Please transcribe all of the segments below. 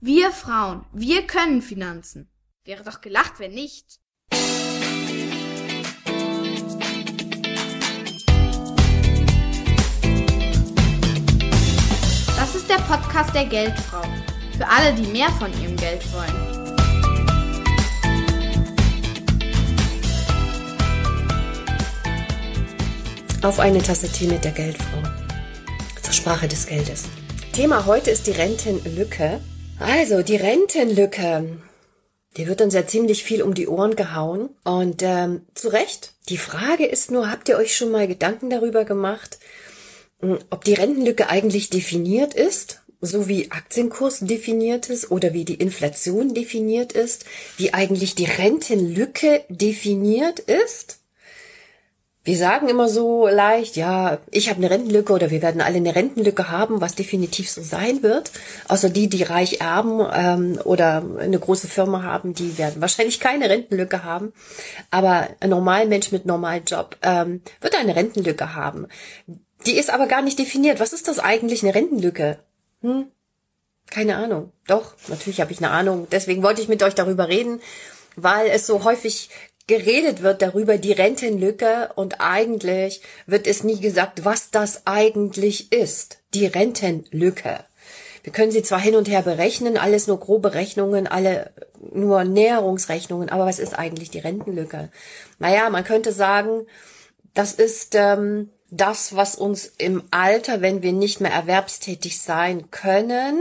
Wir Frauen, wir können Finanzen. Wäre doch gelacht, wenn nicht. Das ist der Podcast der Geldfrau. Für alle, die mehr von ihrem Geld wollen. Auf eine Tasse Tee mit der Geldfrau. Zur Sprache des Geldes. Thema heute ist die Rentenlücke. Also, die Rentenlücke. Die wird uns ja ziemlich viel um die Ohren gehauen. Und ähm, zu Recht. Die Frage ist nur, habt ihr euch schon mal Gedanken darüber gemacht, hm, ob die Rentenlücke eigentlich definiert ist, so wie Aktienkurs definiert ist oder wie die Inflation definiert ist, wie eigentlich die Rentenlücke definiert ist? Wir sagen immer so leicht, ja, ich habe eine Rentenlücke oder wir werden alle eine Rentenlücke haben, was definitiv so sein wird. Außer die, die reich erben ähm, oder eine große Firma haben, die werden wahrscheinlich keine Rentenlücke haben. Aber ein normaler Mensch mit normalem Job ähm, wird eine Rentenlücke haben. Die ist aber gar nicht definiert. Was ist das eigentlich, eine Rentenlücke? Hm? Keine Ahnung. Doch, natürlich habe ich eine Ahnung. Deswegen wollte ich mit euch darüber reden, weil es so häufig geredet wird darüber, die Rentenlücke, und eigentlich wird es nie gesagt, was das eigentlich ist, die Rentenlücke. Wir können sie zwar hin und her berechnen, alles nur grobe Rechnungen, alle nur Näherungsrechnungen, aber was ist eigentlich die Rentenlücke? Naja, man könnte sagen, das ist ähm, das, was uns im Alter, wenn wir nicht mehr erwerbstätig sein können,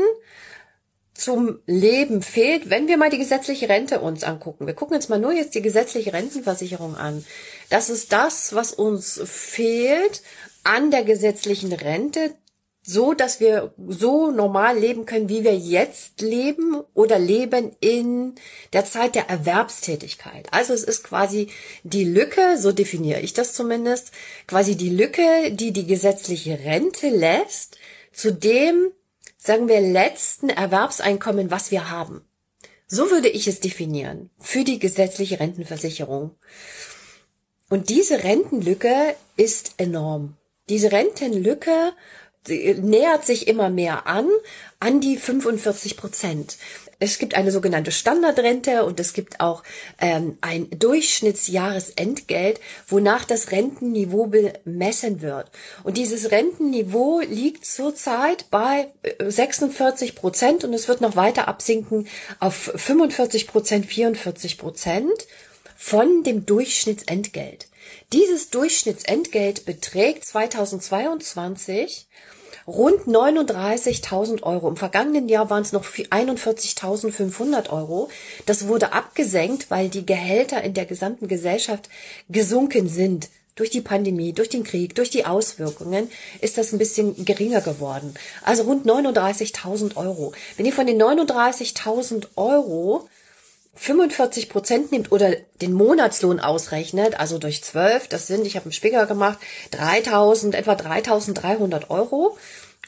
zum Leben fehlt, wenn wir mal die gesetzliche Rente uns angucken. Wir gucken jetzt mal nur jetzt die gesetzliche Rentenversicherung an. Das ist das, was uns fehlt an der gesetzlichen Rente, so dass wir so normal leben können, wie wir jetzt leben oder leben in der Zeit der Erwerbstätigkeit. Also es ist quasi die Lücke, so definiere ich das zumindest, quasi die Lücke, die die gesetzliche Rente lässt, zu dem sagen wir, letzten Erwerbseinkommen, was wir haben. So würde ich es definieren für die gesetzliche Rentenversicherung. Und diese Rentenlücke ist enorm. Diese Rentenlücke nähert sich immer mehr an, an die 45 Prozent. Es gibt eine sogenannte Standardrente und es gibt auch ähm, ein Durchschnittsjahresentgelt, wonach das Rentenniveau bemessen wird. Und dieses Rentenniveau liegt zurzeit bei 46 äh, Prozent und es wird noch weiter absinken auf 45 Prozent, 44 Prozent von dem Durchschnittsentgelt. Dieses Durchschnittsentgelt beträgt 2022 rund 39.000 Euro. Im vergangenen Jahr waren es noch 41.500 Euro. Das wurde abgesenkt, weil die Gehälter in der gesamten Gesellschaft gesunken sind. Durch die Pandemie, durch den Krieg, durch die Auswirkungen ist das ein bisschen geringer geworden. Also rund 39.000 Euro. Wenn ihr von den 39.000 Euro 45 Prozent nimmt oder den Monatslohn ausrechnet, also durch 12, das sind, ich habe einen Spicker gemacht, 3000, etwa 3300 Euro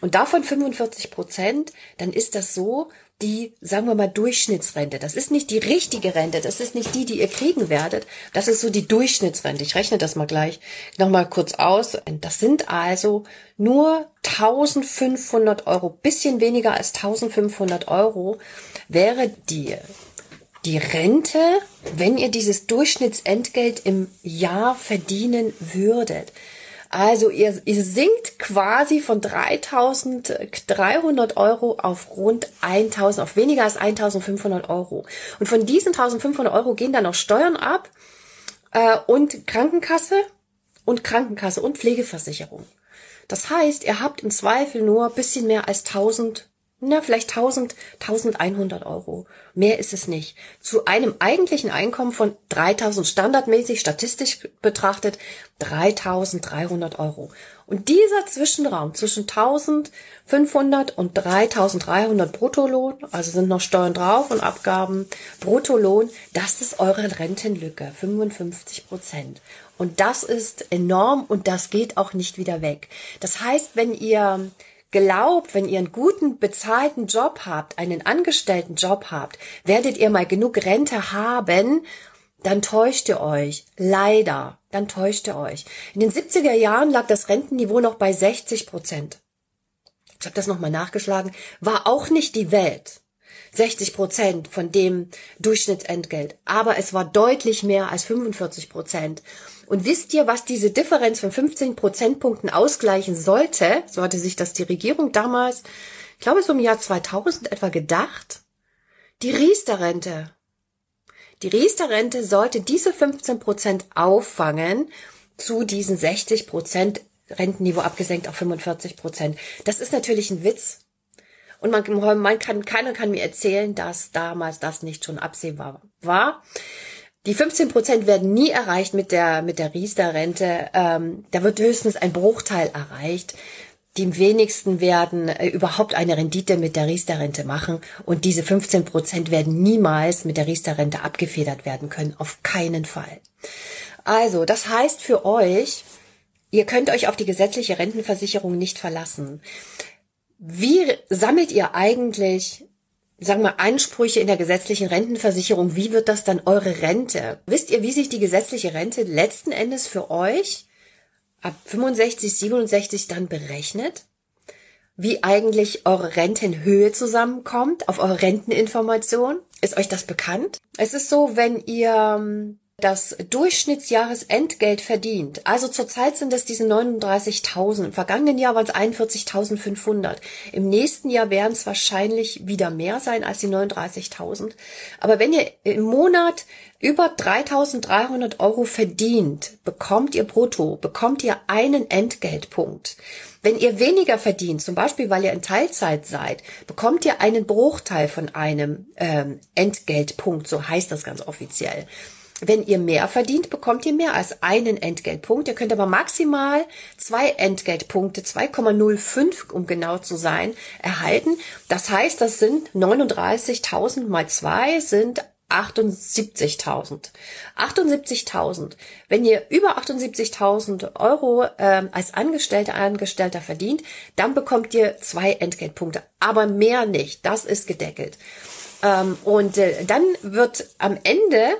und davon 45 Prozent, dann ist das so die, sagen wir mal, Durchschnittsrente. Das ist nicht die richtige Rente, das ist nicht die, die ihr kriegen werdet, das ist so die Durchschnittsrente. Ich rechne das mal gleich nochmal kurz aus. Das sind also nur 1500 Euro, bisschen weniger als 1500 Euro wäre die die Rente, wenn ihr dieses Durchschnittsentgelt im Jahr verdienen würdet. Also ihr, ihr sinkt quasi von 3.300 Euro auf rund 1.000, auf weniger als 1.500 Euro. Und von diesen 1.500 Euro gehen dann noch Steuern ab äh, und Krankenkasse und Krankenkasse und Pflegeversicherung. Das heißt, ihr habt im Zweifel nur bisschen mehr als 1.000 na, vielleicht 1000, 1100 Euro. Mehr ist es nicht. Zu einem eigentlichen Einkommen von 3000, standardmäßig, statistisch betrachtet, 3300 Euro. Und dieser Zwischenraum zwischen 1500 und 3300 Bruttolohn, also sind noch Steuern drauf und Abgaben, Bruttolohn, das ist eure Rentenlücke, 55 Prozent. Und das ist enorm und das geht auch nicht wieder weg. Das heißt, wenn ihr glaubt, wenn ihr einen guten bezahlten Job habt, einen angestellten Job habt, werdet ihr mal genug Rente haben, dann täuscht ihr euch. Leider, dann täuscht ihr euch. In den 70er Jahren lag das Rentenniveau noch bei 60 Prozent. Ich habe das nochmal nachgeschlagen. War auch nicht die Welt. 60 Prozent von dem Durchschnittsentgelt. Aber es war deutlich mehr als 45 Prozent. Und wisst ihr, was diese Differenz von 15 Prozentpunkten ausgleichen sollte? So hatte sich das die Regierung damals, ich glaube so im Jahr 2000 etwa gedacht. Die Riester-Rente. Die Riester-Rente sollte diese 15 Prozent auffangen zu diesen 60 Prozent Rentenniveau abgesenkt auf 45 Prozent. Das ist natürlich ein Witz. Und man, man kann, keiner kann mir erzählen, dass damals das nicht schon absehbar war. Die 15 Prozent werden nie erreicht mit der, mit der Riester-Rente. Ähm, da wird höchstens ein Bruchteil erreicht. Die wenigsten werden äh, überhaupt eine Rendite mit der Riester-Rente machen. Und diese 15 Prozent werden niemals mit der Riester-Rente abgefedert werden können. Auf keinen Fall. Also, das heißt für euch, ihr könnt euch auf die gesetzliche Rentenversicherung nicht verlassen. Wie sammelt ihr eigentlich, sagen wir, Ansprüche in der gesetzlichen Rentenversicherung? Wie wird das dann eure Rente? Wisst ihr, wie sich die gesetzliche Rente letzten Endes für euch ab 65, 67 dann berechnet? Wie eigentlich eure Rentenhöhe zusammenkommt auf eure Renteninformation? Ist euch das bekannt? Es ist so, wenn ihr ähm, das Durchschnittsjahresentgelt verdient. Also zurzeit sind es diese 39.000. Im vergangenen Jahr waren es 41.500. Im nächsten Jahr werden es wahrscheinlich wieder mehr sein als die 39.000. Aber wenn ihr im Monat über 3.300 Euro verdient, bekommt ihr brutto, bekommt ihr einen Entgeltpunkt. Wenn ihr weniger verdient, zum Beispiel weil ihr in Teilzeit seid, bekommt ihr einen Bruchteil von einem ähm, Entgeltpunkt, so heißt das ganz offiziell. Wenn ihr mehr verdient, bekommt ihr mehr als einen Entgeltpunkt. Ihr könnt aber maximal zwei Entgeltpunkte, 2,05 um genau zu sein, erhalten. Das heißt, das sind 39.000 mal zwei sind 78.000. 78.000. Wenn ihr über 78.000 Euro ähm, als Angestellter, Angestellter verdient, dann bekommt ihr zwei Entgeltpunkte, aber mehr nicht. Das ist gedeckelt. Ähm, und äh, dann wird am Ende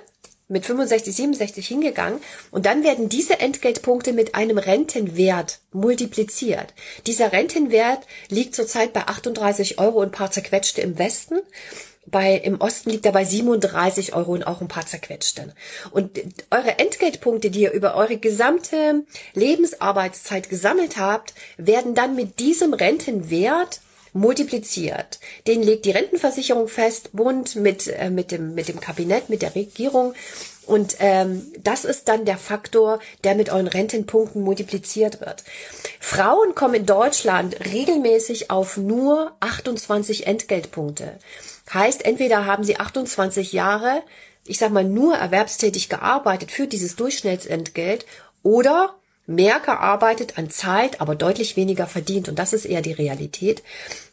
mit 65, 67 hingegangen und dann werden diese Entgeltpunkte mit einem Rentenwert multipliziert. Dieser Rentenwert liegt zurzeit bei 38 Euro und paar zerquetschte im Westen. Bei, im Osten liegt er bei 37 Euro und auch ein paar zerquetschte. Und eure Entgeltpunkte, die ihr über eure gesamte Lebensarbeitszeit gesammelt habt, werden dann mit diesem Rentenwert multipliziert. Den legt die Rentenversicherung fest, Bund mit, äh, mit, dem, mit dem Kabinett, mit der Regierung. Und ähm, das ist dann der Faktor, der mit euren Rentenpunkten multipliziert wird. Frauen kommen in Deutschland regelmäßig auf nur 28 Entgeltpunkte. Heißt, entweder haben sie 28 Jahre, ich sag mal, nur erwerbstätig gearbeitet für dieses Durchschnittsentgelt oder mehr gearbeitet an Zeit, aber deutlich weniger verdient. Und das ist eher die Realität.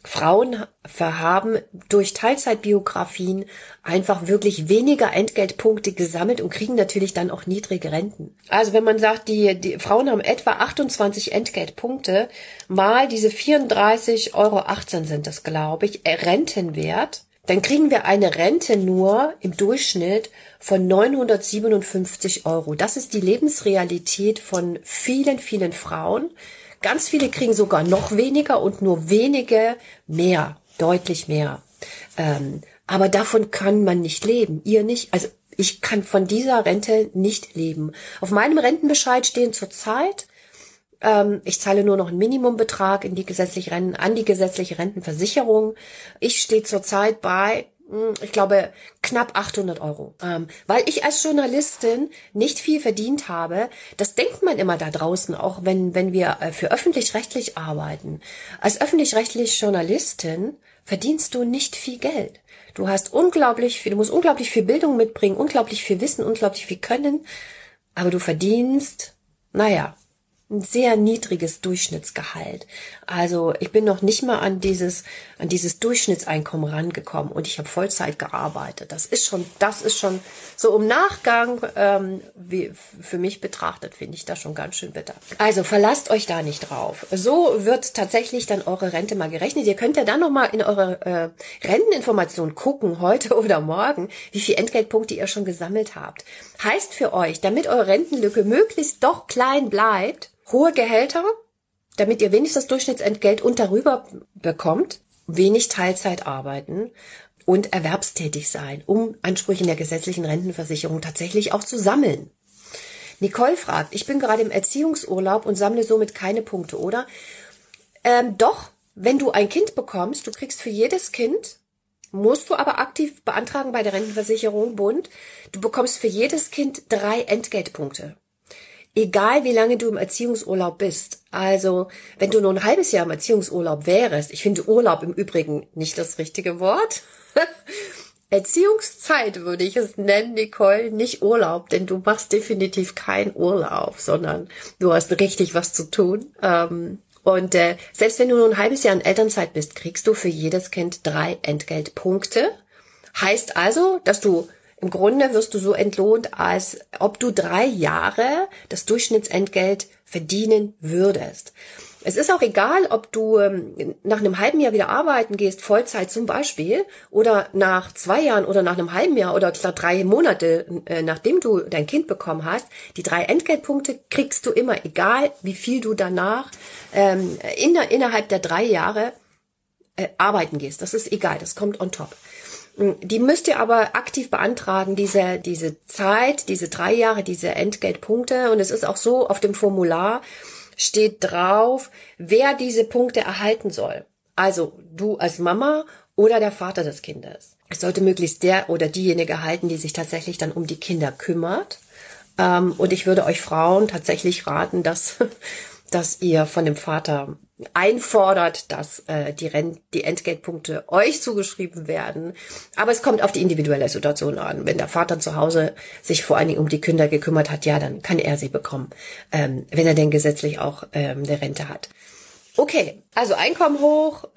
Frauen haben durch Teilzeitbiografien einfach wirklich weniger Entgeltpunkte gesammelt und kriegen natürlich dann auch niedrige Renten. Also wenn man sagt, die, die Frauen haben etwa 28 Entgeltpunkte, mal diese 34,18 Euro sind das, glaube ich, Rentenwert, dann kriegen wir eine Rente nur im Durchschnitt von 957 Euro. Das ist die Lebensrealität von vielen, vielen Frauen. Ganz viele kriegen sogar noch weniger und nur wenige mehr, deutlich mehr. Ähm, aber davon kann man nicht leben. Ihr nicht. Also ich kann von dieser Rente nicht leben. Auf meinem Rentenbescheid stehen zurzeit ähm, ich zahle nur noch einen Minimumbetrag in die gesetzliche Renten, an die gesetzliche Rentenversicherung. Ich stehe zurzeit bei hm, ich glaube, knapp 800 Euro. Ähm, weil ich als Journalistin nicht viel verdient habe, das denkt man immer da draußen, auch wenn, wenn wir äh, für öffentlich-rechtlich arbeiten. Als öffentlich-rechtlich Journalistin verdienst du nicht viel Geld. Du hast unglaublich viel, du musst unglaublich viel Bildung mitbringen, unglaublich viel Wissen, unglaublich viel Können, aber du verdienst, naja, ein sehr niedriges Durchschnittsgehalt. Also ich bin noch nicht mal an dieses an dieses Durchschnittseinkommen rangekommen und ich habe Vollzeit gearbeitet. Das ist schon das ist schon so im Nachgang ähm, wie für mich betrachtet finde ich das schon ganz schön bitter. Also verlasst euch da nicht drauf. So wird tatsächlich dann eure Rente mal gerechnet. Ihr könnt ja dann noch mal in eure äh, Renteninformation gucken heute oder morgen, wie viel Entgeltpunkte ihr schon gesammelt habt. Heißt für euch, damit eure Rentenlücke möglichst doch klein bleibt hohe Gehälter, damit ihr wenigstens das Durchschnittsentgelt und darüber bekommt, wenig Teilzeit arbeiten, und erwerbstätig sein, um Ansprüche in der gesetzlichen Rentenversicherung tatsächlich auch zu sammeln. Nicole fragt, ich bin gerade im Erziehungsurlaub und sammle somit keine Punkte, oder? Ähm, doch, wenn du ein Kind bekommst, du kriegst für jedes Kind, musst du aber aktiv beantragen bei der Rentenversicherung Bund, du bekommst für jedes Kind drei Entgeltpunkte. Egal wie lange du im Erziehungsurlaub bist. Also, wenn du nur ein halbes Jahr im Erziehungsurlaub wärst, ich finde Urlaub im Übrigen nicht das richtige Wort. Erziehungszeit würde ich es nennen, Nicole, nicht Urlaub, denn du machst definitiv keinen Urlaub, sondern du hast richtig was zu tun. Ähm, und äh, selbst wenn du nur ein halbes Jahr in Elternzeit bist, kriegst du für jedes Kind drei Entgeltpunkte. Heißt also, dass du im Grunde wirst du so entlohnt, als ob du drei Jahre das Durchschnittsentgelt verdienen würdest. Es ist auch egal, ob du ähm, nach einem halben Jahr wieder arbeiten gehst, Vollzeit zum Beispiel, oder nach zwei Jahren oder nach einem halben Jahr oder drei Monate, äh, nachdem du dein Kind bekommen hast. Die drei Entgeltpunkte kriegst du immer, egal wie viel du danach ähm, in innerhalb der drei Jahre äh, arbeiten gehst. Das ist egal, das kommt on top. Hm, die müsst ihr aber aktiv beantragen, diese, diese Zeit, diese drei Jahre, diese Entgeltpunkte. Und es ist auch so auf dem Formular, steht drauf, wer diese Punkte erhalten soll. Also du als Mama oder der Vater des Kindes. Es sollte möglichst der oder diejenige erhalten, die sich tatsächlich dann um die Kinder kümmert. Ähm, und ich würde euch Frauen tatsächlich raten, dass, dass ihr von dem Vater einfordert, dass äh, die, Rent die Entgeltpunkte euch zugeschrieben werden. Aber es kommt auf die individuelle Situation an. Wenn der Vater zu Hause sich vor allen Dingen um die Kinder gekümmert hat, ja, dann kann er sie bekommen, ähm, wenn er denn gesetzlich auch ähm, eine Rente hat. Okay, also Einkommen hoch,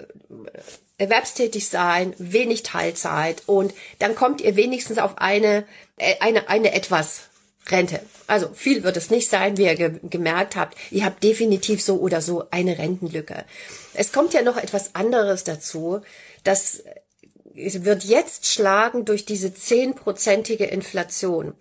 erwerbstätig sein, wenig Teilzeit und dann kommt ihr wenigstens auf eine, äh, eine, eine etwas Rente. Also viel wird es nicht sein, wie ihr ge gemerkt habt. Ihr habt definitiv so oder so eine Rentenlücke. Es kommt ja noch etwas anderes dazu. Das wird jetzt schlagen durch diese zehnprozentige Inflation.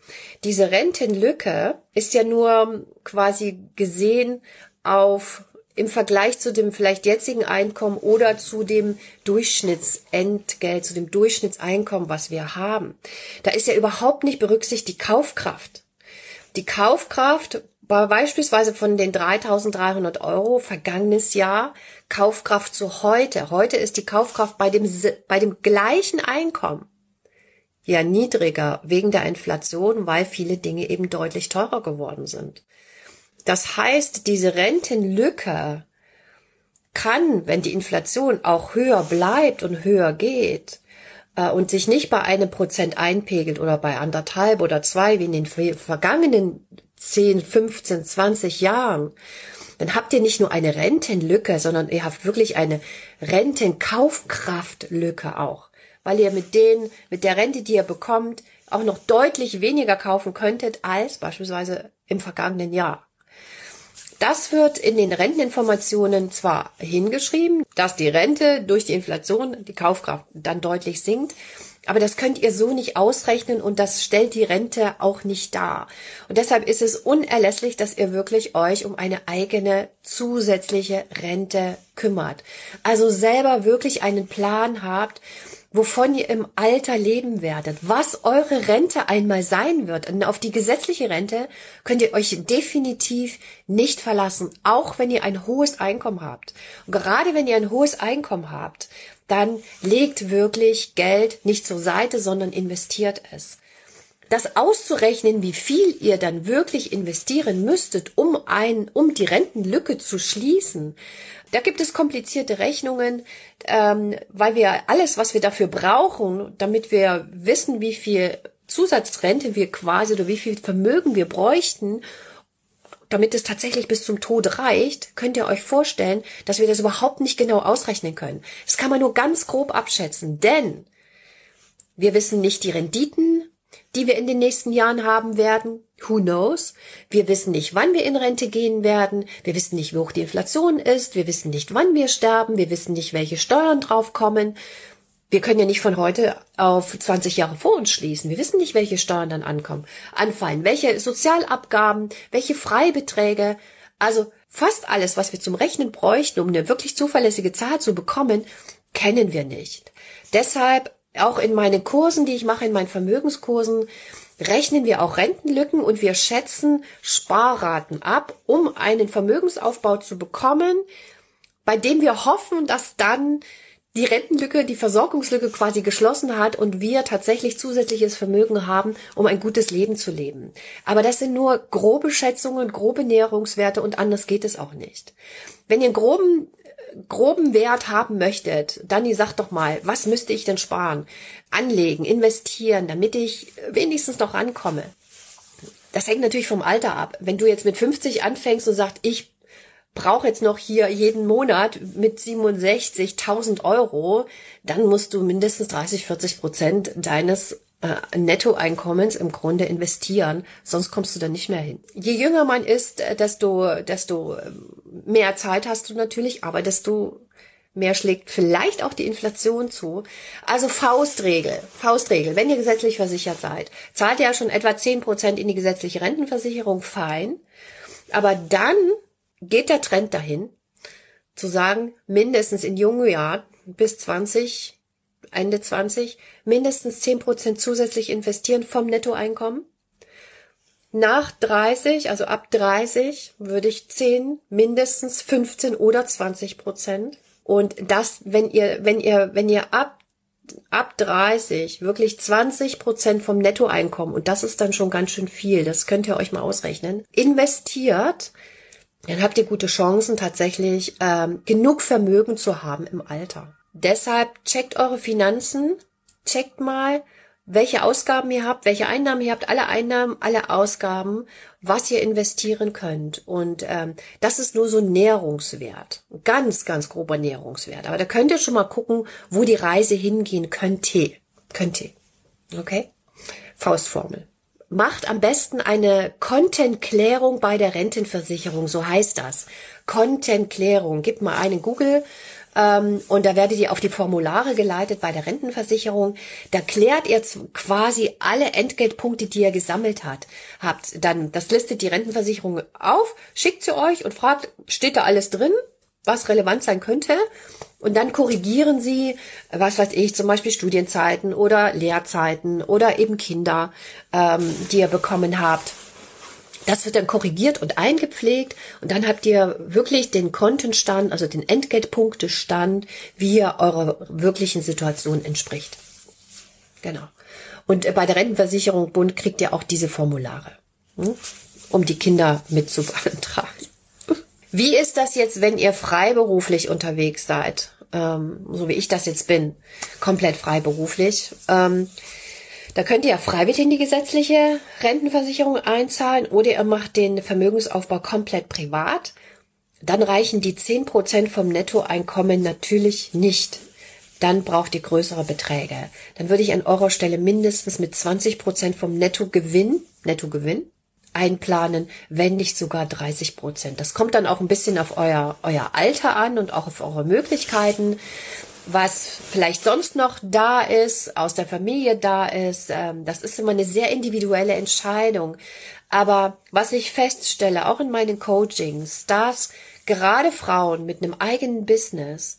Diese Rentenlücke ist ja nur quasi gesehen auf im Vergleich zu dem vielleicht jetzigen Einkommen oder zu dem Durchschnittsentgelt, zu dem Durchschnittseinkommen, was wir haben. Da ist ja überhaupt nicht berücksichtigt die Kaufkraft. Die Kaufkraft war beispielsweise von den 3.300 Euro vergangenes Jahr Kaufkraft zu heute. Heute ist die Kaufkraft bei dem, bei dem gleichen Einkommen ja niedriger wegen der Inflation, weil viele Dinge eben deutlich teurer geworden sind. Das heißt, diese Rentenlücke kann, wenn die Inflation auch höher bleibt und höher geht, und sich nicht bei einem Prozent einpegelt oder bei anderthalb oder zwei wie in den vergangenen 10, 15, 20 Jahren, dann habt ihr nicht nur eine Rentenlücke, sondern ihr habt wirklich eine Rentenkaufkraftlücke auch, weil ihr mit den, mit der Rente, die ihr bekommt, auch noch deutlich weniger kaufen könntet als beispielsweise im vergangenen Jahr. Das wird in den Renteninformationen zwar hingeschrieben, dass die Rente durch die Inflation, die Kaufkraft dann deutlich sinkt, aber das könnt ihr so nicht ausrechnen und das stellt die Rente auch nicht dar. Und deshalb ist es unerlässlich, dass ihr wirklich euch um eine eigene zusätzliche Rente kümmert. Also selber wirklich einen Plan habt, wovon ihr im Alter leben werdet, was eure Rente einmal sein wird. Und auf die gesetzliche Rente könnt ihr euch definitiv nicht verlassen, auch wenn ihr ein hohes Einkommen habt. Und gerade wenn ihr ein hohes Einkommen habt, dann legt wirklich Geld nicht zur Seite, sondern investiert es. Das auszurechnen, wie viel ihr dann wirklich investieren müsstet, um ein, um die Rentenlücke zu schließen, da gibt es komplizierte Rechnungen, ähm, weil wir alles, was wir dafür brauchen, damit wir wissen, wie viel Zusatzrente wir quasi oder wie viel Vermögen wir bräuchten, damit es tatsächlich bis zum Tod reicht, könnt ihr euch vorstellen, dass wir das überhaupt nicht genau ausrechnen können. Das kann man nur ganz grob abschätzen, denn wir wissen nicht die Renditen, die wir in den nächsten Jahren haben werden. Who knows? Wir wissen nicht, wann wir in Rente gehen werden. Wir wissen nicht, wie hoch die Inflation ist. Wir wissen nicht, wann wir sterben. Wir wissen nicht, welche Steuern draufkommen. Wir können ja nicht von heute auf 20 Jahre vor uns schließen. Wir wissen nicht, welche Steuern dann ankommen, anfallen, welche Sozialabgaben, welche Freibeträge. Also fast alles, was wir zum Rechnen bräuchten, um eine wirklich zuverlässige Zahl zu bekommen, kennen wir nicht. Deshalb auch in meinen Kursen, die ich mache, in meinen Vermögenskursen, rechnen wir auch Rentenlücken und wir schätzen Sparraten ab, um einen Vermögensaufbau zu bekommen, bei dem wir hoffen, dass dann die Rentenlücke, die Versorgungslücke quasi geschlossen hat und wir tatsächlich zusätzliches Vermögen haben, um ein gutes Leben zu leben. Aber das sind nur grobe Schätzungen, grobe Näherungswerte und anders geht es auch nicht. Wenn ihr einen groben, groben Wert haben möchtet, dann ihr sagt doch mal, was müsste ich denn sparen? Anlegen, investieren, damit ich wenigstens noch rankomme. Das hängt natürlich vom Alter ab. Wenn du jetzt mit 50 anfängst und sagst, ich brauche jetzt noch hier jeden Monat mit 67.000 Euro, dann musst du mindestens 30, 40 Prozent deines äh, Nettoeinkommens im Grunde investieren, sonst kommst du da nicht mehr hin. Je jünger man ist, äh, desto, desto ähm, mehr Zeit hast du natürlich, aber desto mehr schlägt vielleicht auch die Inflation zu. Also Faustregel, Faustregel, wenn ihr gesetzlich versichert seid, zahlt ihr ja schon etwa 10 Prozent in die gesetzliche Rentenversicherung, fein. Aber dann geht der Trend dahin, zu sagen, mindestens in jungen Jahren bis 20, Ende 20, mindestens 10 Prozent zusätzlich investieren vom Nettoeinkommen. Nach 30, also ab 30, würde ich 10, mindestens 15 oder 20 Prozent. Und das, wenn ihr, wenn ihr, wenn ihr ab ab 30 wirklich 20 Prozent vom Nettoeinkommen, und das ist dann schon ganz schön viel, das könnt ihr euch mal ausrechnen, investiert, dann habt ihr gute Chancen, tatsächlich ähm, genug Vermögen zu haben im Alter. Deshalb checkt eure Finanzen, checkt mal, welche Ausgaben ihr habt, welche Einnahmen ihr habt, alle Einnahmen, alle Ausgaben, was ihr investieren könnt. Und ähm, das ist nur so ein Näherungswert, ganz, ganz grober Näherungswert. Aber da könnt ihr schon mal gucken, wo die Reise hingehen könnte. Könnte. Okay? Faustformel macht am besten eine Content-Klärung bei der Rentenversicherung, so heißt das. Content-Klärung. Gebt mal einen Google und da werdet ihr auf die Formulare geleitet bei der Rentenversicherung. Da klärt ihr quasi alle Entgeltpunkte, die ihr gesammelt hat, habt. Dann, das listet die Rentenversicherung auf, schickt sie euch und fragt, steht da alles drin? was relevant sein könnte. Und dann korrigieren sie, was weiß ich, zum Beispiel Studienzeiten oder Lehrzeiten oder eben Kinder, ähm, die ihr bekommen habt. Das wird dann korrigiert und eingepflegt und dann habt ihr wirklich den Kontenstand, also den Entgeltpunktestand, wie er eurer wirklichen Situation entspricht. Genau. Und bei der Rentenversicherung Bund kriegt ihr auch diese Formulare, hm, um die Kinder mit zu beantragen. Wie ist das jetzt, wenn ihr freiberuflich unterwegs seid? Ähm, so wie ich das jetzt bin, komplett freiberuflich. Da könnt ihr ja freiwillig in die gesetzliche Rentenversicherung einzahlen oder ihr macht den Vermögensaufbau komplett privat. Dann reichen die zehn Prozent vom Nettoeinkommen natürlich nicht. Dann braucht ihr größere Beträge. Dann würde ich an eurer Stelle mindestens mit 20 Prozent vom Nettogewinn, Nettogewinn, einplanen, wenn nicht sogar 30 Prozent. Das kommt dann auch ein bisschen auf euer, euer Alter an und auch auf eure Möglichkeiten, was vielleicht sonst noch da ist, aus der Familie da ist. Ähm, das ist immer eine sehr individuelle Entscheidung. Aber was ich feststelle, auch in meinen Coachings, dass gerade Frauen mit einem eigenen Business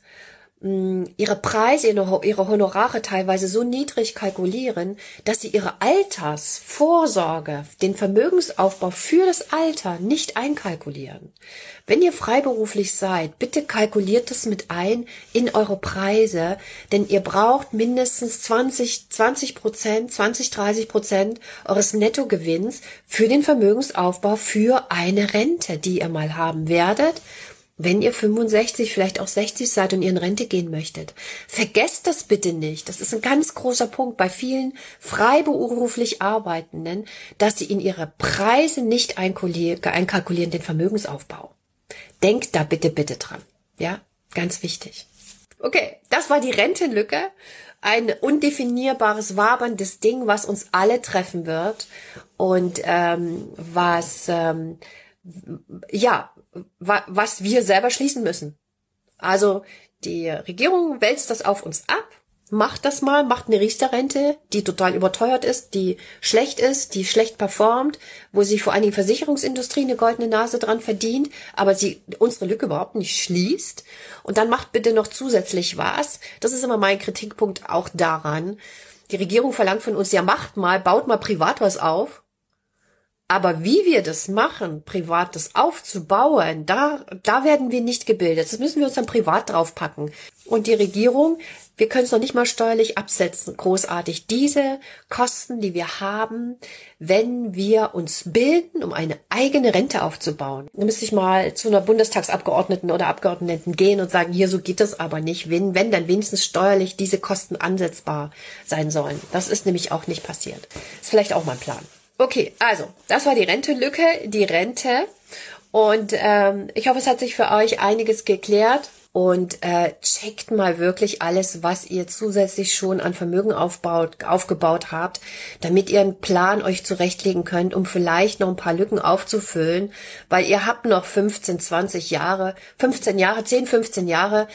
ihre Preise, ihre Honorare teilweise so niedrig kalkulieren, dass sie ihre Altersvorsorge, den Vermögensaufbau für das Alter nicht einkalkulieren. Wenn ihr freiberuflich seid, bitte kalkuliert das mit ein in eure Preise, denn ihr braucht mindestens 20, 20 Prozent, 20, 30 Prozent eures Nettogewinns für den Vermögensaufbau für eine Rente, die ihr mal haben werdet wenn ihr 65, vielleicht auch 60 seid und ihr in Rente gehen möchtet. Vergesst das bitte nicht. Das ist ein ganz großer Punkt bei vielen freiberuflich Arbeitenden, dass sie in ihre Preise nicht einkalkulieren, den Vermögensaufbau. Denkt da bitte, bitte dran. Ja, ganz wichtig. Okay, das war die Rentenlücke. Ein undefinierbares, waberndes Ding, was uns alle treffen wird und ähm, was ähm, ja was wir selber schließen müssen. Also die Regierung wälzt das auf uns ab Macht das mal, macht eine Riester-Rente, die total überteuert ist, die schlecht ist, die schlecht performt, wo sich vor allen Dingen Versicherungsindustrie eine goldene Nase dran verdient, aber sie unsere Lücke überhaupt nicht schließt. Und dann macht bitte noch zusätzlich was. Das ist immer mein Kritikpunkt auch daran. Die Regierung verlangt von uns, ja macht mal, baut mal privat was auf. Aber wie wir das machen, privat das aufzubauen, da, da werden wir nicht gebildet. Das müssen wir uns dann privat draufpacken. Und die Regierung, wir können es noch nicht mal steuerlich absetzen, großartig. Diese Kosten, die wir haben, wenn wir uns bilden, um eine eigene Rente aufzubauen. Da müsste ich mal zu einer Bundestagsabgeordneten oder Abgeordneten gehen und sagen, hier, so geht das aber nicht. Wenn, wenn dann wenigstens steuerlich diese Kosten ansetzbar sein sollen. Das ist nämlich auch nicht passiert. Ist vielleicht auch mein Plan. Okay, also, das war die Rentenlücke, die Rente. Und ähm, ich hoffe, es hat sich für euch einiges geklärt. Und äh, checkt mal wirklich alles, was ihr zusätzlich schon an Vermögen aufbaut, aufgebaut habt, damit ihr einen Plan euch zurechtlegen könnt, um vielleicht noch ein paar Lücken aufzufüllen, weil ihr habt noch 15, 20 Jahre, 15 Jahre, 10, 15 Jahre,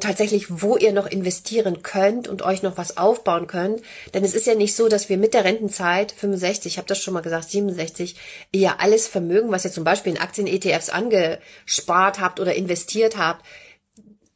tatsächlich, wo ihr noch investieren könnt und euch noch was aufbauen könnt. Denn es ist ja nicht so, dass wir mit der Rentenzeit 65, ich habe das schon mal gesagt, 67, ihr alles Vermögen, was ihr zum Beispiel in Aktien-ETFs angespart habt oder investiert habt,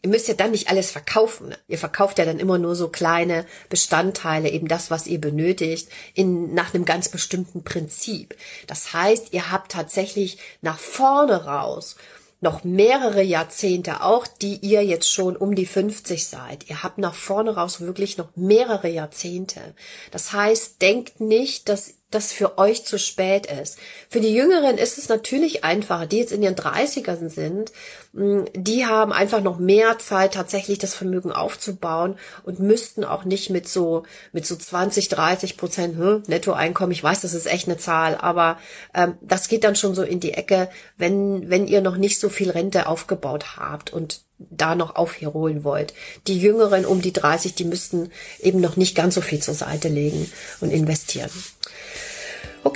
ihr müsst ja dann nicht alles verkaufen. Ihr verkauft ja dann immer nur so kleine Bestandteile, eben das, was ihr benötigt, in, nach einem ganz bestimmten Prinzip. Das heißt, ihr habt tatsächlich nach vorne raus noch mehrere Jahrzehnte, auch die ihr jetzt schon um die 50 seid. Ihr habt nach vorne raus wirklich noch mehrere Jahrzehnte. Das heißt, denkt nicht, dass das für euch zu spät ist. Für die Jüngeren ist es natürlich einfacher, die jetzt in ihren 30ern sind, mm, die haben einfach noch mehr Zeit, tatsächlich das Vermögen aufzubauen und müssten auch nicht mit so, mit so 20, 30 Prozent hm, Nettoeinkommen, ich weiß, das ist echt eine Zahl, aber ähm, das geht dann schon so in die Ecke, wenn, wenn ihr noch nicht so viel Rente aufgebaut habt und da noch aufholen wollt. Die Jüngeren um die 30, die müssten eben noch nicht ganz so viel zur Seite legen und investieren.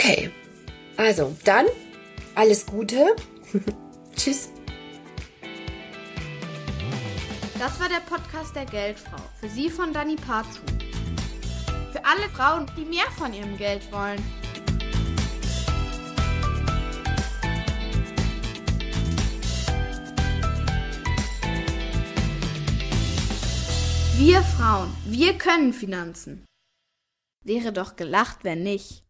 Okay, also dann alles Gute. Tschüss. Das war der Podcast der Geldfrau. Für Sie von Dani Parzu. Für alle Frauen, die mehr von ihrem Geld wollen. Wir Frauen, wir können Finanzen. Wäre doch gelacht, wenn nicht.